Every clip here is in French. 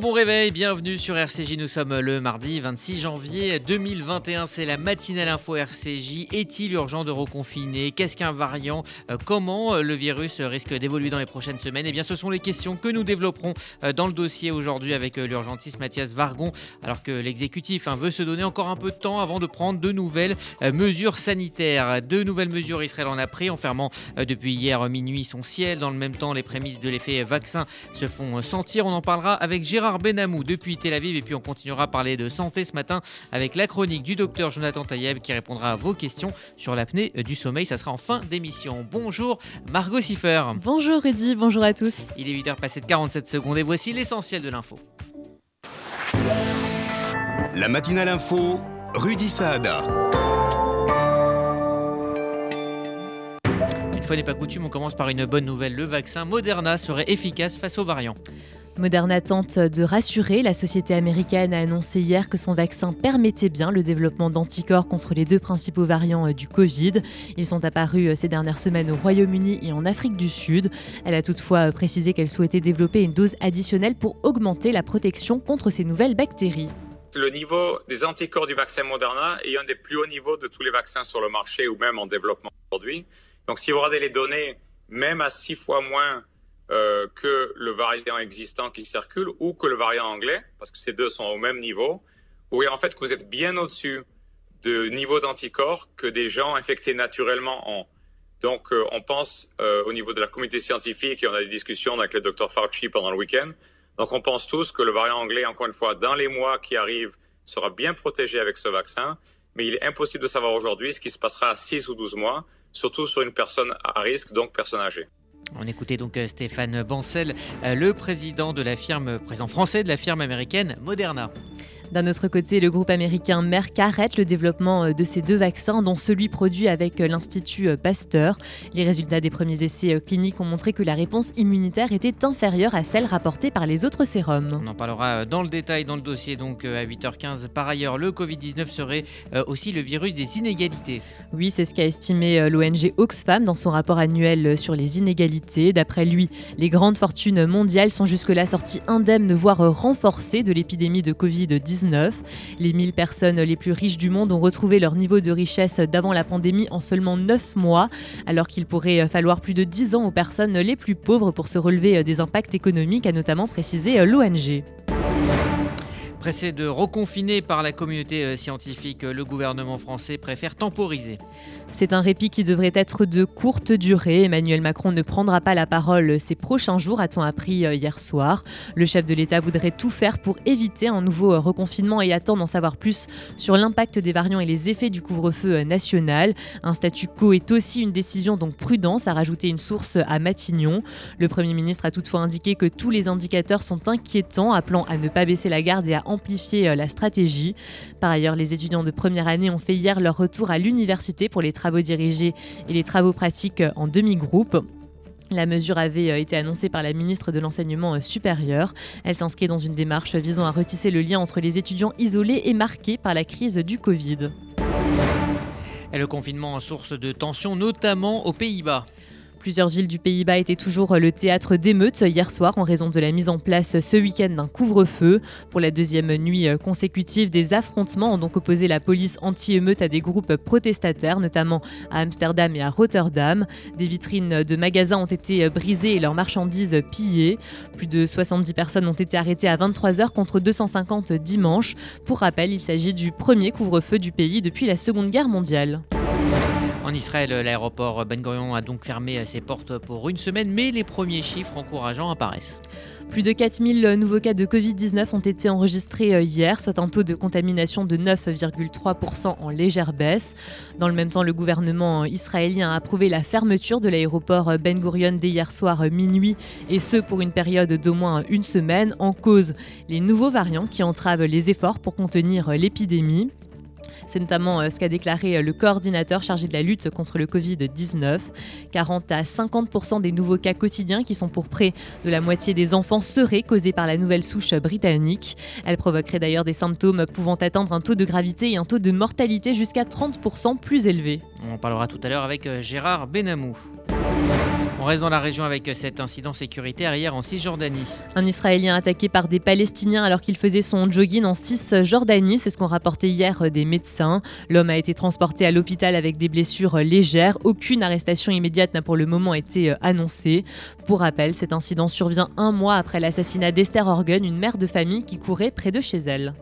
Bon réveil, bienvenue sur RCJ. Nous sommes le mardi 26 janvier 2021. C'est la matinale info RCJ. Est-il urgent de reconfiner? Qu'est-ce qu'un variant? Euh, Comment euh, le virus risque d'évoluer dans les prochaines semaines? Eh bien, ce sont les questions que nous développerons euh, dans le dossier aujourd'hui avec l'urgentiste Mathias Vargon. Alors que l'exécutif hein, veut se donner encore un peu de temps avant de prendre de nouvelles mesures sanitaires. De nouvelles mesures, Israël en a pris en fermant depuis hier minuit son ciel. Dans le même temps, les prémices de l'effet vaccin se font sentir. On en parlera avec Gérard Benamou depuis Tel Aviv et puis on continuera à parler de santé ce matin avec la chronique du docteur Jonathan Tayeb qui répondra à vos questions sur l'apnée du sommeil. Ça sera en fin d'émission. Bonjour Margot Siffer. Bonjour Rudy, bonjour à tous. Il est 8h passé de 47 secondes et voici l'essentiel de l'info. La matinale info, Rudy Saada. Une fois n'est pas coutume, on commence par une bonne nouvelle. Le vaccin Moderna serait efficace face aux variants. Moderna tente de rassurer. La société américaine a annoncé hier que son vaccin permettait bien le développement d'anticorps contre les deux principaux variants euh, du Covid. Ils sont apparus euh, ces dernières semaines au Royaume-Uni et en Afrique du Sud. Elle a toutefois euh, précisé qu'elle souhaitait développer une dose additionnelle pour augmenter la protection contre ces nouvelles bactéries. Le niveau des anticorps du vaccin Moderna est un des plus hauts niveaux de tous les vaccins sur le marché ou même en développement aujourd'hui. Donc si vous regardez les données, même à six fois moins euh, que le variant existant qui circule ou que le variant anglais, parce que ces deux sont au même niveau, ou en fait que vous êtes bien au-dessus de niveau d'anticorps que des gens infectés naturellement ont. Donc euh, on pense euh, au niveau de la communauté scientifique et on a des discussions avec le docteur Fauci pendant le week-end. Donc on pense tous que le variant anglais, encore une fois, dans les mois qui arrivent, sera bien protégé avec ce vaccin, mais il est impossible de savoir aujourd'hui ce qui se passera à 6 ou 12 mois, surtout sur une personne à risque, donc personne âgée. On écoutait donc euh, Stéphane Bancel, euh, le président de la firme, président français de la firme américaine Moderna. D'un autre côté, le groupe américain Merck arrête le développement euh, de ces deux vaccins, dont celui produit avec l'Institut Pasteur. Les résultats des premiers essais cliniques ont montré que la réponse immunitaire était inférieure à celle rapportée par les autres sérums. On en parlera dans le détail dans le dossier donc à 8h15. Par ailleurs, le Covid-19 serait aussi le virus des inégalités. Oui, c'est ce qu'a estimé l'ONG Oxfam dans son rapport annuel sur les inégalités D'après lui, les grandes fortunes mondiales sont jusque-là sorties indemnes, voire renforcées de l'épidémie de Covid-19. Les 1000 personnes les plus riches du monde ont retrouvé leur niveau de richesse d'avant la pandémie en seulement 9 mois, alors qu'il pourrait falloir plus de 10 ans aux personnes les plus pauvres pour se relever des impacts économiques, a notamment précisé l'ONG. Pressé de reconfiner par la communauté scientifique, le gouvernement français préfère temporiser. C'est un répit qui devrait être de courte durée. Emmanuel Macron ne prendra pas la parole ces prochains jours, a-t-on appris euh, hier soir. Le chef de l'État voudrait tout faire pour éviter un nouveau euh, reconfinement et attend d'en savoir plus sur l'impact des variants et les effets du couvre-feu euh, national. Un statu quo est aussi une décision donc prudence, a rajouté une source à Matignon. Le Premier ministre a toutefois indiqué que tous les indicateurs sont inquiétants, appelant à ne pas baisser la garde et à amplifier la stratégie. Par ailleurs, les étudiants de première année ont fait hier leur retour à l'université pour les travaux dirigés et les travaux pratiques en demi-groupe. La mesure avait euh, été annoncée par la ministre de l'Enseignement euh, supérieur. Elle s'inscrit dans une démarche visant à retisser le lien entre les étudiants isolés et marqués par la crise du Covid. Et le confinement source de tensions, notamment aux Pays-Bas. Plusieurs villes du Pays-Bas étaient toujours le théâtre d'émeutes hier soir en raison de la mise en place ce week-end d'un couvre-feu. Pour la deuxième nuit consécutive, des affrontements ont donc opposé la police anti-émeute à des groupes protestataires, notamment à Amsterdam et à Rotterdam. Des vitrines de magasins ont été brisées et leurs marchandises pillées. Plus de 70 personnes ont été arrêtées à 23h contre 250 dimanche. Pour rappel, il s'agit du premier couvre-feu du pays depuis la Seconde Guerre mondiale. En Israël, l'aéroport Ben Gurion a donc fermé ses portes pour une semaine, mais les premiers chiffres encourageants apparaissent. Plus de 4000 nouveaux cas de Covid-19 ont été enregistrés hier, soit un taux de contamination de 9,3% en légère baisse. Dans le même temps, le gouvernement israélien a approuvé la fermeture de l'aéroport Ben Gurion dès hier soir minuit, et ce pour une période d'au moins une semaine, en cause les nouveaux variants qui entravent les efforts pour contenir l'épidémie. C'est notamment euh, ce qu'a déclaré euh, le coordinateur chargé de la lutte contre le Covid-19. 40 à 50% des nouveaux cas quotidiens, qui sont pour près de la moitié des enfants, seraient causés par la nouvelle souche britannique. Elle provoquerait d'ailleurs des symptômes pouvant atteindre un taux de gravité et un taux de mortalité jusqu'à 30% plus élevé. On en parlera tout à l'heure avec euh, Gérard Benamou. On reste dans la région avec cet incident sécuritaire hier en Cisjordanie. Un Israélien attaqué par des Palestiniens alors qu'il faisait son jogging en Cisjordanie, c'est ce qu'ont rapporté hier des médecins. L'homme a été transporté à l'hôpital avec des blessures légères. Aucune arrestation immédiate n'a pour le moment été annoncée. Pour rappel, cet incident survient un mois après l'assassinat d'Esther Orgen, une mère de famille qui courait près de chez elle.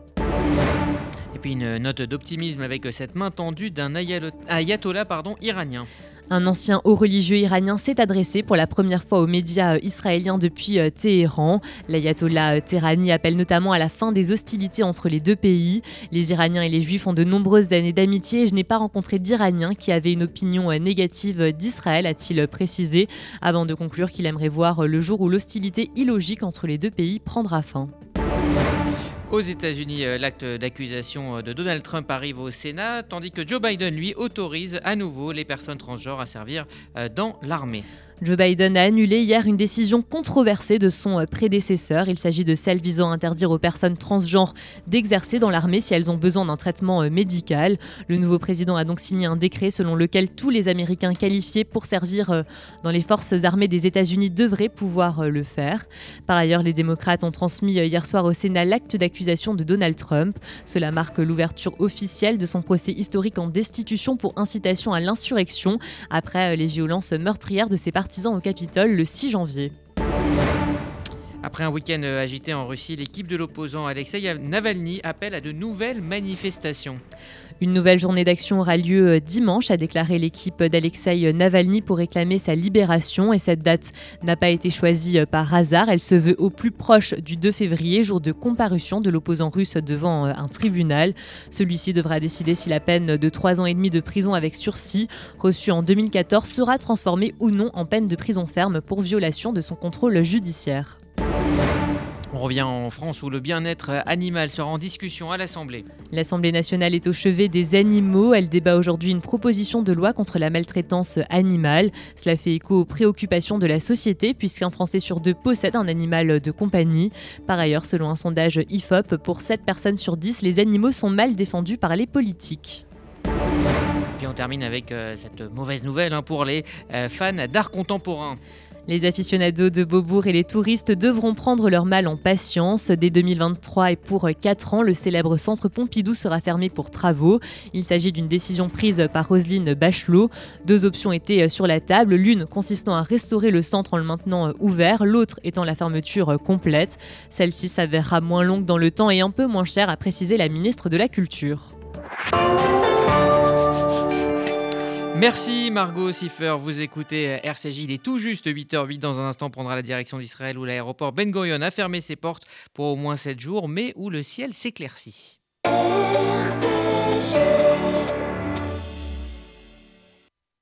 Et puis une note d'optimisme avec cette main tendue d'un ayatollah pardon, iranien. Un ancien haut religieux iranien s'est adressé pour la première fois aux médias euh, israéliens depuis euh, Téhéran. L'ayatollah euh, Tehrani appelle notamment à la fin des hostilités entre les deux pays. Les Iraniens et les Juifs ont de nombreuses années d'amitié et je n'ai pas rencontré d'Iraniens qui avaient une opinion négative d'Israël, a-t-il précisé, avant de conclure qu'il aimerait voir le jour où l'hostilité illogique entre les deux pays prendra fin. Aux États-Unis, euh, l'acte d'accusation euh, de Donald Trump arrive au Sénat, tandis que Joe Biden, lui, autorise à nouveau les personnes transgenres à servir euh, dans l'armée. Joe Biden a annulé hier une décision controversée de son euh, prédécesseur. Il s'agit de celle visant à interdire aux personnes transgenres d'exercer dans l'armée si elles ont besoin d'un traitement euh, médical. Le nouveau président a donc signé un décret selon lequel tous les Américains qualifiés pour servir euh, dans les forces armées des États-Unis devraient pouvoir le faire. Par ailleurs, les démocrates ont transmis hier soir au Sénat l'acte d'accusation de Donald Trump. Cela marque l'ouverture officielle de son procès historique en destitution pour incitation à l'insurrection après les violences meurtrières de ses partisans au Capitole le 6 janvier. Après un week-end euh, agité en Russie, l'équipe de l'opposant Alexei Navalny appelle à de nouvelles manifestations. Une nouvelle journée d'action aura lieu euh, dimanche, a déclaré l'équipe d'Alexei Navalny pour réclamer sa libération. Et cette date n'a pas été choisie euh, par hasard. Elle se veut au plus proche du 2 février, jour de comparution de l'opposant russe devant un tribunal. Celui-ci devra décider si la peine de 3 ans et demi de prison avec sursis, reçue en 2014, sera transformée ou non en peine de prison ferme pour violation de son contrôle judiciaire. On revient en France où le bien-être animal sera en discussion à l'Assemblée. L'Assemblée nationale est au chevet des animaux. Elle débat aujourd'hui une proposition de loi contre la maltraitance animale. Cela fait écho aux préoccupations de la société puisqu'un Français sur deux possède un animal de compagnie. Par ailleurs, selon un sondage IFOP, pour 7 personnes sur 10, les animaux sont mal défendus par les politiques. Puis on termine avec euh, cette mauvaise nouvelle hein, pour les euh, fans d'art contemporain. Les aficionados de Beaubourg et les touristes devront prendre leur mal en patience. Dès 2023 et pour 4 ans, le célèbre centre Pompidou sera fermé pour travaux. Il s'agit d'une décision prise par Roselyne Bachelot. Deux options étaient sur la table, l'une consistant à restaurer le centre en le maintenant ouvert, l'autre étant la fermeture complète. Celle-ci s'avérera moins longue dans le temps et un peu moins chère, a précisé la ministre de la Culture. Merci Margot Siffer, vous écoutez RCJ, il est tout juste 8h08, dans un instant prendra la direction d'Israël où l'aéroport Ben Gurion a fermé ses portes pour au moins 7 jours, mais où le ciel s'éclaircit.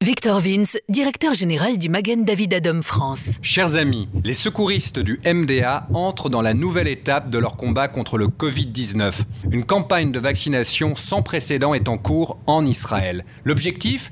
Victor Vince, directeur général du Magen David Adom France. Chers amis, les secouristes du MDA entrent dans la nouvelle étape de leur combat contre le Covid-19. Une campagne de vaccination sans précédent est en cours en Israël. L'objectif?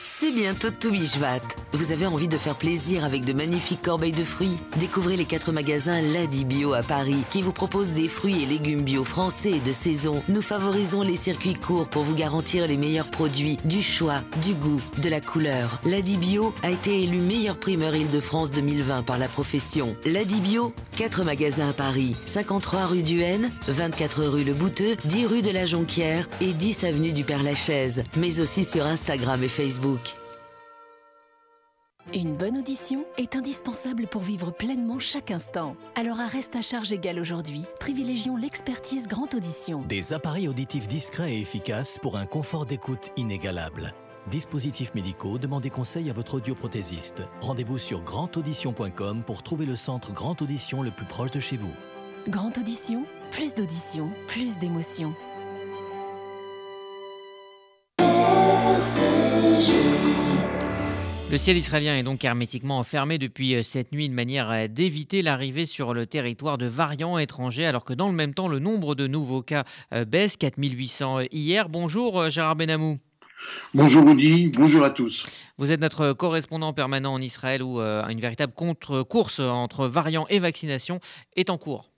C'est bientôt Toubichvat. Vous avez envie de faire plaisir avec de magnifiques corbeilles de fruits? Découvrez les quatre magasins Ladi Bio à Paris qui vous proposent des fruits et légumes bio français de saison. Nous favorisons les circuits courts pour vous garantir les meilleurs produits, du choix, du goût, de la couleur. Ladi Bio a été élu meilleur primeur Île-de-France 2020 par la profession. Ladi Bio, 4 magasins à Paris, 53 rue du Haine, 24 rue Le Bouteux, 10 rue de la Jonquière et 10 avenue du Père-Lachaise, mais aussi sur Instagram et Facebook. Une bonne audition est indispensable pour vivre pleinement chaque instant. Alors à reste à charge égale aujourd'hui, privilégions l'expertise Grand Audition. Des appareils auditifs discrets et efficaces pour un confort d'écoute inégalable. Dispositifs médicaux, demandez conseil à votre audioprothésiste. Rendez-vous sur grandaudition.com pour trouver le centre Grand Audition le plus proche de chez vous. Grand Audition, plus d'audition, plus d'émotion. Le ciel israélien est donc hermétiquement fermé depuis euh, cette nuit, une manière euh, d'éviter l'arrivée sur le territoire de variants étrangers, alors que dans le même temps, le nombre de nouveaux cas euh, baisse, 4800 hier. Bonjour Gérard Benamou. Bonjour Rudy, bonjour à tous. Vous êtes notre correspondant permanent en Israël où une véritable contre-course entre variants et vaccination est en cours.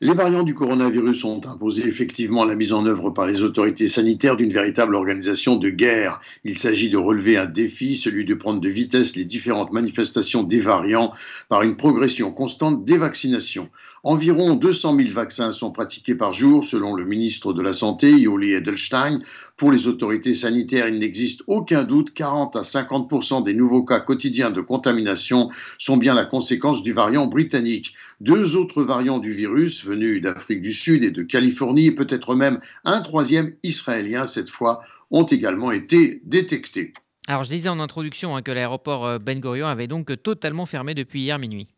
Les variants du coronavirus ont imposé effectivement la mise en œuvre par les autorités sanitaires d'une véritable organisation de guerre. Il s'agit de relever un défi, celui de prendre de vitesse les différentes manifestations des variants par une progression constante des vaccinations. Environ 200 000 vaccins sont pratiqués par jour, selon le ministre de la Santé, Yoli Edelstein. Pour les autorités sanitaires, il n'existe aucun doute, 40 à 50 des nouveaux cas quotidiens de contamination sont bien la conséquence du variant britannique. Deux autres variants du virus, venus d'Afrique du Sud et de Californie, et peut-être même un troisième israélien cette fois, ont également été détectés. Alors je disais en introduction hein, que l'aéroport euh, Ben Gurion avait donc totalement fermé depuis hier minuit.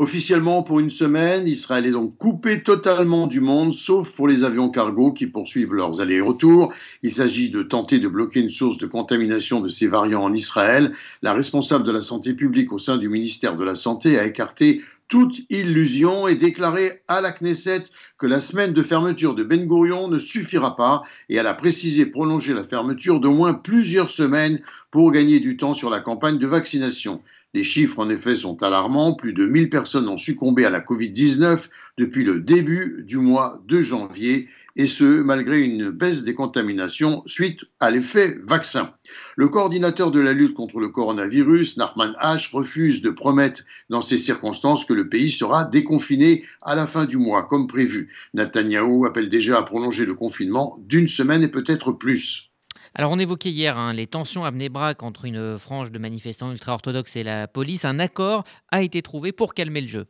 Officiellement, pour une semaine, Israël est donc coupé totalement du monde, sauf pour les avions cargo qui poursuivent leurs allers-retours. Il s'agit de tenter de bloquer une source de contamination de ces variants en Israël. La responsable de la santé publique au sein du ministère de la Santé a écarté toute illusion et déclaré à la Knesset que la semaine de fermeture de Ben Gurion ne suffira pas et elle a précisé prolonger la fermeture d'au moins plusieurs semaines pour gagner du temps sur la campagne de vaccination. Les chiffres, en effet, sont alarmants. Plus de 1000 personnes ont succombé à la Covid-19 depuis le début du mois de janvier, et ce, malgré une baisse des contaminations suite à l'effet vaccin. Le coordinateur de la lutte contre le coronavirus, Narman H., refuse de promettre dans ces circonstances que le pays sera déconfiné à la fin du mois, comme prévu. Netanyahou appelle déjà à prolonger le confinement d'une semaine et peut-être plus. Alors on évoquait hier hein, les tensions à Bnebrak entre une frange de manifestants ultra-orthodoxes et la police. Un accord a été trouvé pour calmer le jeu.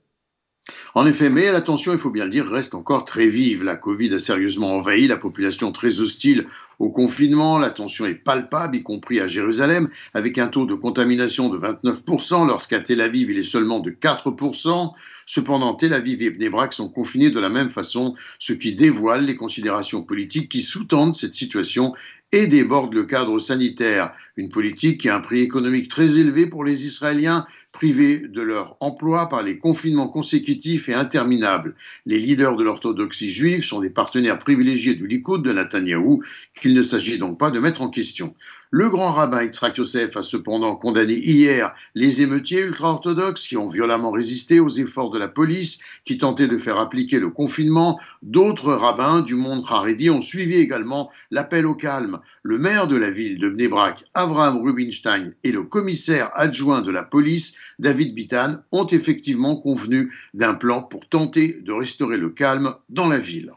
En effet, mais la tension, il faut bien le dire, reste encore très vive. La Covid a sérieusement envahi la population très hostile au confinement. La tension est palpable, y compris à Jérusalem, avec un taux de contamination de 29%, lorsqu'à Tel Aviv, il est seulement de 4%. Cependant, Tel Aviv et Bnebrak sont confinés de la même façon, ce qui dévoile les considérations politiques qui sous-tendent cette situation et déborde le cadre sanitaire. Une politique qui a un prix économique très élevé pour les Israéliens, privés de leur emploi par les confinements consécutifs et interminables. Les leaders de l'orthodoxie juive sont des partenaires privilégiés du Likoud de Netanyahou, qu'il ne s'agit donc pas de mettre en question. Le grand rabbin Yitzhak Yosef a cependant condamné hier les émeutiers ultra-orthodoxes qui ont violemment résisté aux efforts de la police qui tentaient de faire appliquer le confinement. D'autres rabbins du monde Haredi ont suivi également l'appel au calme. Le maire de la ville de Bnebrak, Avraham Rubinstein, et le commissaire adjoint de la police, David Bitan, ont effectivement convenu d'un plan pour tenter de restaurer le calme dans la ville.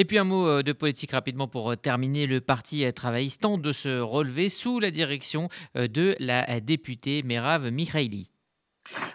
Et puis un mot euh, de politique rapidement pour euh, terminer. Le parti euh, travailliste tente de se relever sous la direction de la députée Merav Mikhaili.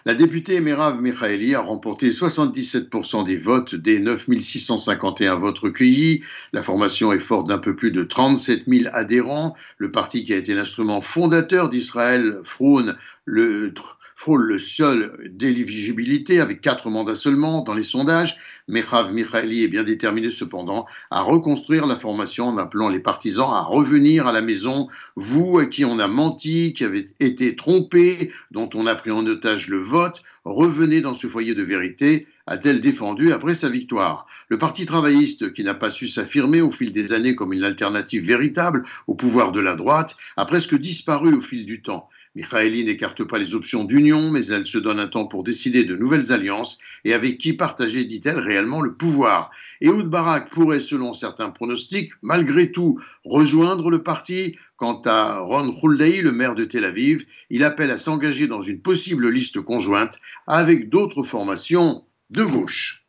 La députée Merav Mikhaili a remporté 77% des votes des 9651 votes recueillis. La formation est forte d'un peu plus de 37 000 adhérents. Le parti qui a été l'instrument fondateur d'Israël frône le frôle le seul d'éligibilité avec quatre mandats seulement dans les sondages. Mechav Mikhaili est bien déterminé cependant à reconstruire la formation en appelant les partisans à revenir à la maison. Vous à qui on a menti, qui avez été trompé, dont on a pris en otage le vote, revenez dans ce foyer de vérité, a-t-elle défendu après sa victoire. Le Parti travailliste, qui n'a pas su s'affirmer au fil des années comme une alternative véritable au pouvoir de la droite, a presque disparu au fil du temps. Mikhaeli n'écarte pas les options d'union, mais elle se donne un temps pour décider de nouvelles alliances et avec qui partager, dit-elle, réellement le pouvoir. Ehud Barak pourrait, selon certains pronostics, malgré tout, rejoindre le parti. Quant à Ron Huldei, le maire de Tel Aviv, il appelle à s'engager dans une possible liste conjointe avec d'autres formations de gauche.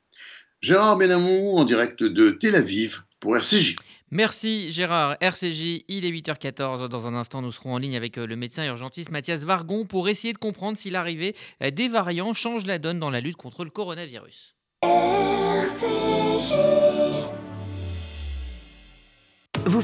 Gérard Benamou en direct de Tel Aviv pour RCJ. Merci Gérard. RCJ, il est 8h14. Dans un instant, nous serons en ligne avec le médecin urgentiste Mathias Vargon pour essayer de comprendre si l'arrivée des variants change la donne dans la lutte contre le coronavirus.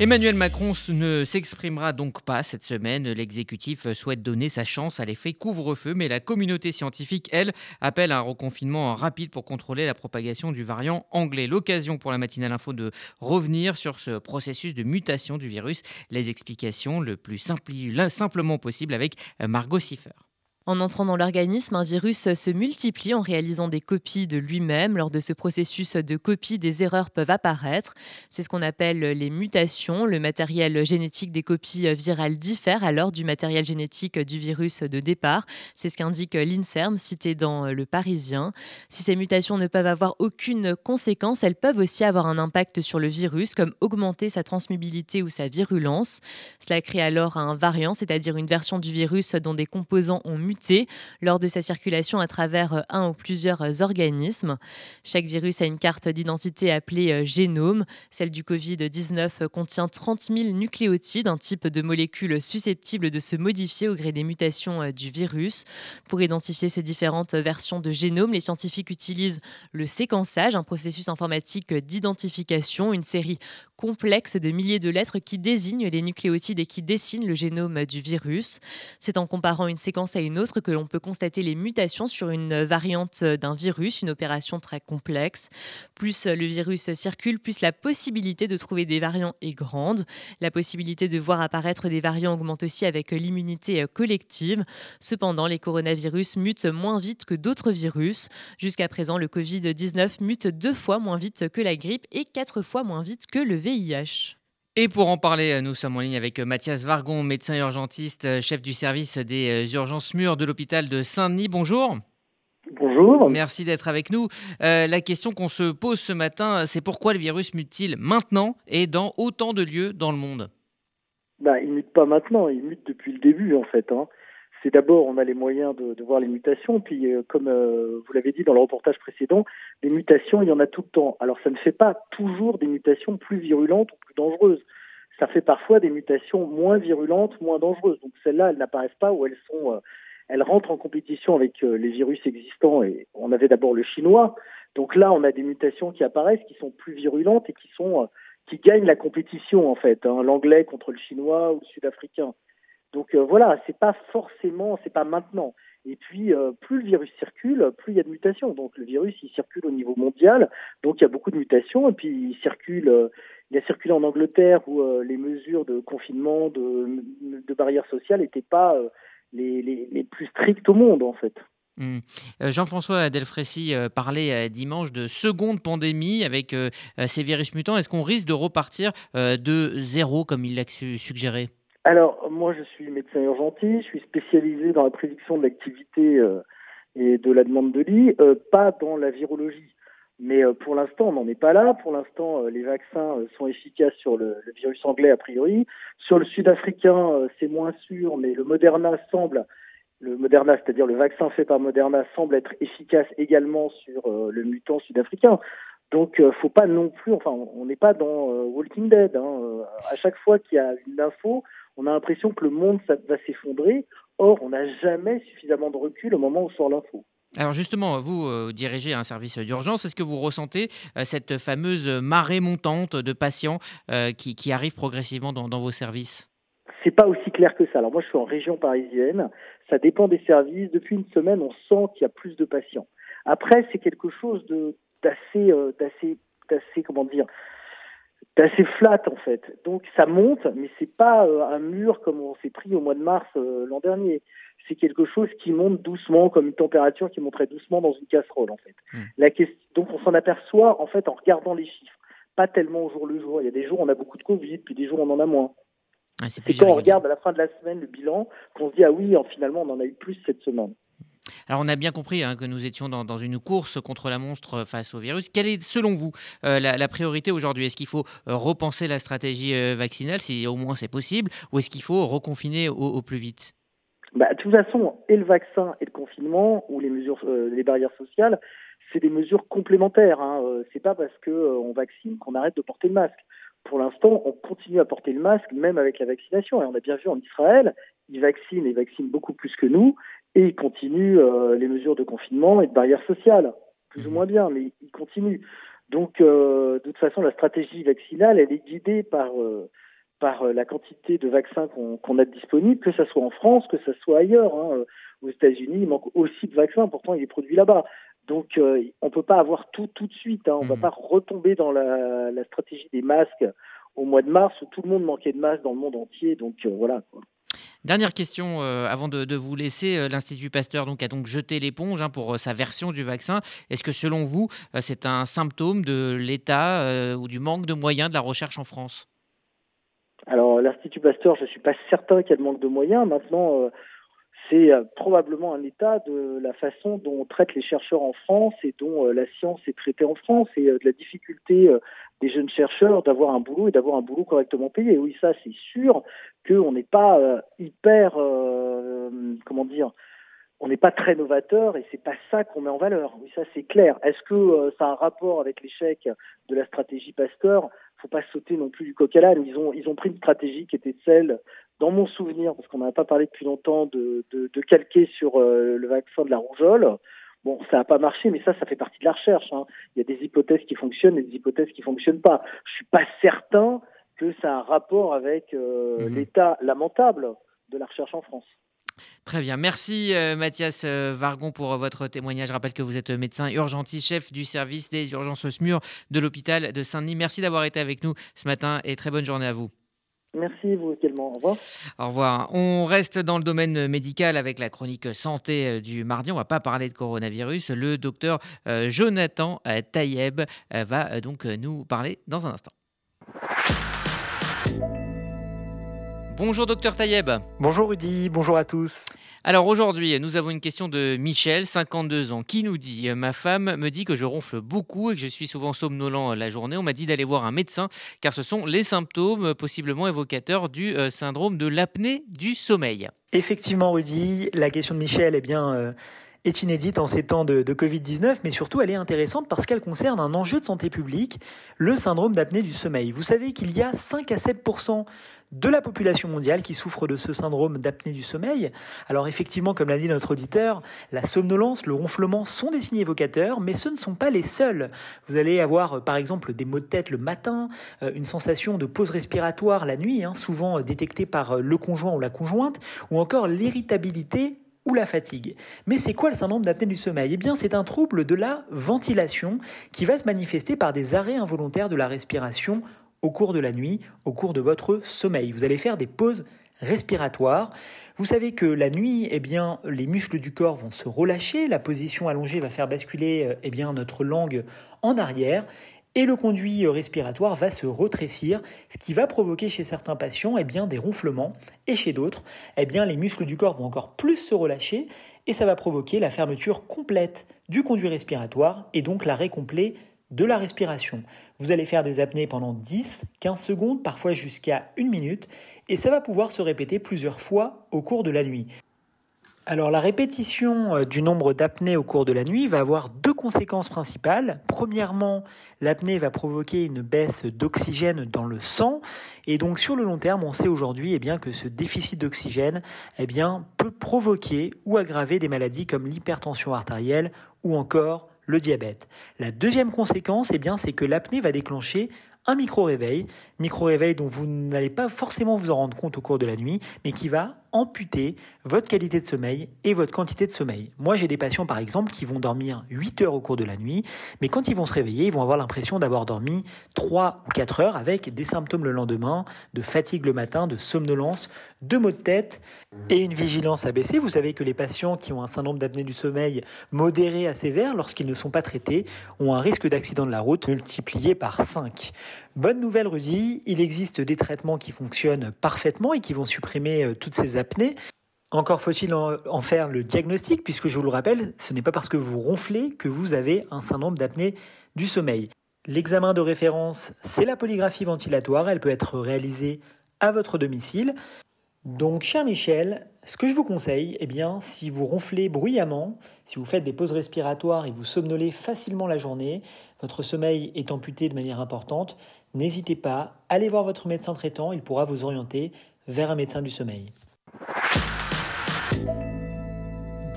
Emmanuel Macron ne s'exprimera donc pas cette semaine. L'exécutif souhaite donner sa chance à l'effet couvre-feu, mais la communauté scientifique, elle, appelle à un reconfinement rapide pour contrôler la propagation du variant anglais. L'occasion pour la matinale info de revenir sur ce processus de mutation du virus. Les explications le plus simplement possible avec Margot Siffer. En entrant dans l'organisme, un virus se multiplie en réalisant des copies de lui-même. Lors de ce processus de copie, des erreurs peuvent apparaître. C'est ce qu'on appelle les mutations. Le matériel génétique des copies virales diffère alors du matériel génétique du virus de départ. C'est ce qu'indique l'INSERM, cité dans Le Parisien. Si ces mutations ne peuvent avoir aucune conséquence, elles peuvent aussi avoir un impact sur le virus, comme augmenter sa transmissibilité ou sa virulence. Cela crée alors un variant, c'est-à-dire une version du virus dont des composants ont muté lors de sa circulation à travers euh, un ou plusieurs euh, organismes. Chaque virus a une carte d'identité appelée euh, génome. Celle du Covid-19 contient 30 000 nucléotides, un type de molécule susceptible de se modifier au gré des mutations du virus. Pour identifier ces différentes versions de génome, les scientifiques utilisent le séquençage, un processus informatique d'identification, une série complexe de milliers de lettres qui désignent les nucléotides et qui dessinent le génome du virus. C'est en comparant une séquence à une autre que l'on peut constater les mutations sur une variante d'un virus, une opération très complexe. Plus le virus circule, plus la possibilité de trouver des variants est grande. La possibilité de voir apparaître des variants augmente aussi avec l'immunité collective. Cependant, les coronavirus mutent moins vite que d'autres virus. Jusqu'à présent, le Covid-19 mute deux fois moins vite que la grippe et quatre fois moins vite que le VIH. Et pour en parler, nous sommes en ligne avec Mathias Vargon, médecin urgentiste, chef du service des urgences mûres de l'hôpital de Saint-Denis. Bonjour. Bonjour. Merci d'être avec nous. Euh, la question qu'on se pose ce matin, c'est pourquoi le virus mute-t-il maintenant et dans autant de lieux dans le monde? Bah, Il ne mute pas maintenant, il mute depuis le début en fait. Hein c'est d'abord on a les moyens de, de voir les mutations, puis euh, comme euh, vous l'avez dit dans le reportage précédent, les mutations il y en a tout le temps. Alors ça ne fait pas toujours des mutations plus virulentes ou plus dangereuses. Ça fait parfois des mutations moins virulentes, moins dangereuses. Donc celles-là, elles n'apparaissent pas ou elles sont, euh, elles rentrent en compétition avec les virus existants. Et on avait d'abord le chinois. Donc là, on a des mutations qui apparaissent, qui sont plus virulentes et qui sont qui gagnent la compétition en fait. Hein, L'anglais contre le chinois ou le sud-africain. Donc euh, voilà, c'est pas forcément, c'est pas maintenant. Et puis, euh, plus le virus circule, plus il y a de mutations. Donc le virus, il circule au niveau mondial, donc il y a beaucoup de mutations. Et puis il circule, euh, il a circulé en Angleterre où les mesures de confinement, de, de barrières sociales n'étaient pas les, les, les, plus strictes au monde en fait. Mmh. Jean-François Delfrécy parlait dimanche de seconde pandémie avec ces virus mutants. Est-ce qu'on risque de repartir de zéro comme il l'a suggéré? Alors, moi, je suis médecin urgentiste, je suis spécialisé dans la prédiction de l'activité euh, et de la demande de lit, euh, pas dans la virologie. Mais euh, pour l'instant, on n'en est pas là. Pour l'instant, les vaccins sont efficaces sur le, virus anglais a priori. Sur le sud-africain, c'est moins sûr, mais le Moderna semble, le Moderna, c'est-à-dire le vaccin fait par Moderna, semble être efficace également sur le mutant sud-africain. Donc, faut pas non plus, enfin, on n'est pas dans Walking Dead. Hein. À chaque fois qu'il y a une info, on a l'impression que le monde va s'effondrer. Or, on n'a jamais suffisamment de recul au moment où sort l'info. Alors justement, vous euh, dirigez un service d'urgence. Est-ce que vous ressentez euh, cette fameuse marée montante de patients euh, qui, arrivent progressivement dans, vos services? C'est pas aussi clair que ça. Alors moi, je suis en région parisienne. Ça dépend des services. Depuis une semaine, on sent qu'il y a plus de patients. Après, c'est quelque chose d'assez, d'assez, d'assez, comment dire, c'est assez flat en fait. Donc ça monte, mais c'est pas euh, un mur comme on s'est pris au mois de mars euh, l'an dernier. C'est quelque chose qui monte doucement, comme une température qui monterait doucement dans une casserole en fait. Hmm. La question, donc on s'en aperçoit en fait en regardant les chiffres, pas tellement au jour le jour. Il y a des jours où on a beaucoup de Covid, puis des jours où on en a moins. Ah, c'est quand on regarde à la fin de la semaine le bilan qu'on se dit ah oui, finalement on en a eu plus cette semaine. Alors on a bien compris hein, que nous étions dans, une course contre la monstre face au virus. Quelle est selon vous euh, la, priorité aujourd'hui? Est-ce qu'il faut euh, repenser la stratégie euh, vaccinale, si au moins c'est possible, ou est-ce qu'il faut reconfiner au, plus vite? Bah, De toute façon, et le vaccin et le confinement, ou les mesures, les barrières sociales, c'est des mesures complémentaires. Hein. C'est pas parce qu'on vaccine qu'on arrête de porter le masque pour l'instant, on continue à porter le masque, même avec la vaccination. Et on a bien vu en Israël, ils vaccinent et vaccinent beaucoup plus que nous et il continue euh, les mesures de confinement et de barrières sociales, plus ou mhm. moins bien, mais il continue. Donc, euh, de toute façon, la stratégie vaccinale, elle est guidée par euh, par la quantité de vaccins qu'on a disponibles, que ce soit en France, que ce soit ailleurs. Hein. Aux États-Unis, il manque aussi de vaccins, pourtant il est produit là-bas. Donc, on ne peut pas avoir tout tout de suite. Hein. On ne va mhm. pas retomber dans la, la, stratégie des masques au mois de mars où tout le monde manquait de masques dans le monde entier. Donc, voilà. Quoi. Dernière question euh, avant de, vous laisser. Euh, L'Institut Pasteur a donc jeté l'éponge hein, pour euh, sa version du vaccin. Est-ce que selon vous, c'est un symptôme de l'état ou du manque de moyens de la recherche en France? Alors, l'Institut Pasteur, je ne suis pas certain qu'il y ait de manque de moyens. Maintenant, c'est probablement un état de la façon dont on traite les chercheurs en France et dont la science est traitée en France et de la difficulté des jeunes chercheurs d'avoir un boulot et d'avoir un boulot correctement payé. Oui, ça c'est sûr qu'on n'est pas euh, hyper, euh, comment dire, on n'est pas très novateur et c'est pas ça qu'on met en valeur. Oui, ça c'est clair. Est-ce que euh, ça a un rapport avec l'échec de la stratégie Pasteur? Faut pas sauter non plus du coq à l'âne. Ils ont ils ont pris une stratégie qui était celle, dans mon souvenir, parce qu'on n'en a pas parlé depuis longtemps, de, de, de calquer sur le vaccin de la rougeole. Bon, ça n'a pas marché, mais ça, ça fait partie de la recherche. Hein. Il y a des hypothèses qui fonctionnent et des hypothèses qui fonctionnent pas. Je suis pas certain que ça a un rapport avec euh, mhm. l'état lamentable de la recherche en France. Très bien. Merci euh, Mathias euh, Vargon pour votre témoignage. Je rappelle que vous êtes médecin urgentiste, chef du service des urgences SMUR de l'hôpital de Saint-Denis. Merci d'avoir été avec nous ce matin et très bonne journée à vous. Merci, vous également. Au revoir. Au revoir. On reste dans le domaine médical avec la chronique santé euh, du mardi. On ne va pas parler de coronavirus. Le docteur euh, Jonathan euh, Tayeb va donc nous parler dans un instant. Bonjour docteur Tayeb. Bonjour Rudy, bonjour à tous. Alors aujourd'hui, nous avons une question de Michel, 52 ans, qui nous dit Ma femme me dit que je ronfle beaucoup et que je suis souvent somnolent la journée. On m'a dit d'aller voir un médecin car ce sont les symptômes possiblement évocateurs du euh, syndrome de l'apnée du sommeil. Effectivement, Rudy, la question de Michel est bien. Euh, est inédite en ces temps de, de Covid-19, mais surtout elle est intéressante parce qu'elle concerne un enjeu de santé publique, le syndrome d'apnée du sommeil. Vous savez qu'il y a 5 à 7% de la population mondiale qui souffre de ce syndrome d'apnée du sommeil. Alors effectivement, comme l'a dit notre auditeur, la somnolence, le ronflement sont des signes évocateurs, mais ce ne sont pas les seuls. Vous allez avoir euh, par exemple des maux de tête le matin, euh, une sensation de pause respiratoire la nuit, hein, souvent euh, détectée par le conjoint ou la conjointe, ou encore l'irritabilité ou la fatigue. Mais c'est quoi le syndrome d'apnée du sommeil? Eh bien, c'est un trouble de la ventilation qui va se manifester par des arrêts involontaires de la respiration au cours de la nuit, au cours de votre sommeil. Vous allez faire des pauses respiratoires. Vous savez que la nuit, eh bien, les muscles du corps vont se relâcher, la position allongée va faire basculer eh bien, notre langue en arrière. Et le conduit respiratoire va se rétrécir, ce qui va provoquer chez certains patients eh des ronflements et chez d'autres, eh bien, les muscles du corps vont encore plus se relâcher et ça va provoquer la fermeture complète du conduit respiratoire et donc l'arrêt complet de la respiration. Vous allez faire des apnées pendant 10, 15 secondes, parfois jusqu'à une minute, et ça va pouvoir se répéter plusieurs fois au cours de la nuit. Alors la répétition euh, du nombre d'apnées au cours de la nuit va avoir deux conséquences principales. Premièrement, l'apnée va provoquer une baisse d'oxygène dans le sang et donc sur le long terme, on sait aujourd'hui eh bien que ce déficit d'oxygène eh bien peut provoquer ou aggraver des maladies comme l'hypertension artérielle ou encore le diabète. La deuxième conséquence, eh bien, c'est que l'apnée va déclencher un micro-réveil, micro-réveil dont vous n'allez pas forcément vous en rendre compte au cours de la nuit, mais qui va amputer votre qualité de sommeil et votre quantité de sommeil. Moi, j'ai des patients, par exemple, qui vont dormir 8 heures au cours de la nuit, mais quand ils vont se réveiller, ils vont avoir l'impression d'avoir dormi 3 ou 4 heures avec des symptômes le lendemain, de fatigue le matin, de somnolence, de maux de tête et une vigilance abaissée. Vous savez que les patients qui ont un syndrome d'apnée du sommeil modéré à sévère, lorsqu'ils ne sont pas traités, ont un risque d'accident de la route multiplié par 5. Bonne nouvelle, Rudy, il existe des traitements qui fonctionnent parfaitement et qui vont supprimer euh, toutes ces apnées. Encore faut-il en faire le diagnostic, puisque je vous le rappelle, ce n'est pas parce que vous ronflez que vous avez un syndrome d'apnée du sommeil. L'examen de référence, c'est la polygraphie ventilatoire, elle peut être réalisée à votre domicile. Donc, cher Michel, ce que je vous conseille, eh bien, si vous ronflez bruyamment, si vous faites des pauses respiratoires et vous somnolez facilement la journée, votre sommeil est amputé de manière importante, n'hésitez pas, allez voir votre médecin traitant, il pourra vous orienter vers un médecin du sommeil.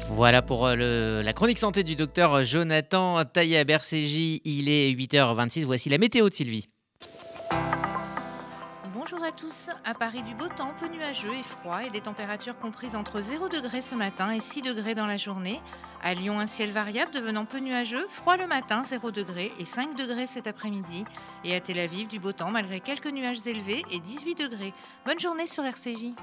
Voilà pour euh, la chronique santé du docteur Jonathan Taillé à. Il est 8h26. Voici la météo de Sylvie. Tous. À Paris, du beau temps, peu nuageux et froid et des températures comprises entre 0 degrés ce matin et 6 degrés dans la journée. À Lyon, un ciel variable devenant peu nuageux, froid le matin, 0 degrés et 5 degrés cet après-midi. Et à Tel Aviv, du beau temps malgré quelques nuages élevés et 18 degrés. Bonne journée sur RCJ.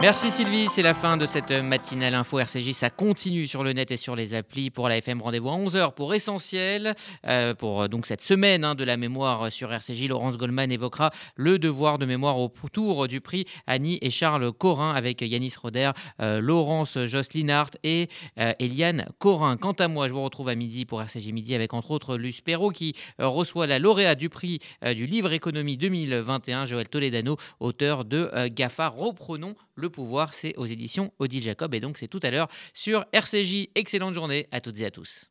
Merci Sylvie, c'est la fin de cette matinale info RCJ. Ça continue sur le net et sur les applis. Pour la FM, rendez-vous à 11h pour Essentiel. Euh, pour euh, donc cette semaine hein, de la mémoire sur RCJ, Laurence Goldman évoquera le devoir de mémoire autour du prix Annie et Charles Corin avec Yanis Roder, euh, Laurence Jocelyne Hart et Eliane Corin. Quant à moi, je vous retrouve à midi pour RCJ Midi avec entre autres Luce Perrault qui reçoit la lauréate du prix du livre économie 2021, Joël Toledano, auteur de GAFA. Reprenons le pouvoir, c'est aux éditions Odile Jacob et donc c'est tout à l'heure sur RCJ. Excellente journée à toutes et à tous.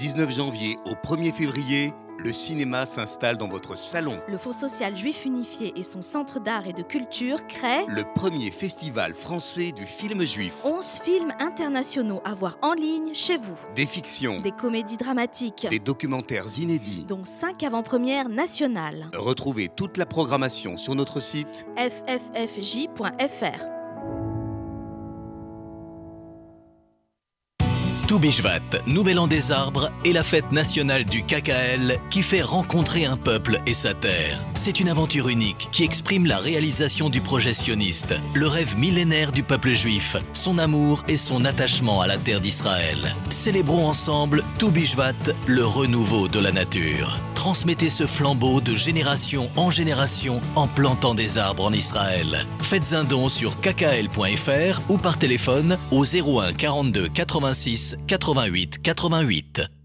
19 janvier au 1er février, le cinéma s'installe dans votre salon. Le Fonds social juif unifié et son centre d'art et de culture créent le premier festival français du film juif. 11 films internationaux à voir en ligne chez vous. Des fictions, des comédies dramatiques, des documentaires inédits, dont 5 avant-premières nationales. Retrouvez toute la programmation sur notre site fffj.fr. Toubishvat, Nouvel An des Arbres, est la fête nationale du KKL qui fait rencontrer un peuple et sa terre. C'est une aventure unique qui exprime la réalisation du projet sioniste, le rêve millénaire du peuple juif, son amour et son attachement à la terre d'Israël. Célébrons ensemble Toubishvat, le renouveau de la nature. Transmettez ce flambeau de génération en génération en plantant des arbres en Israël. Faites un don sur kkl.fr ou par téléphone au 01 42 86 88 88.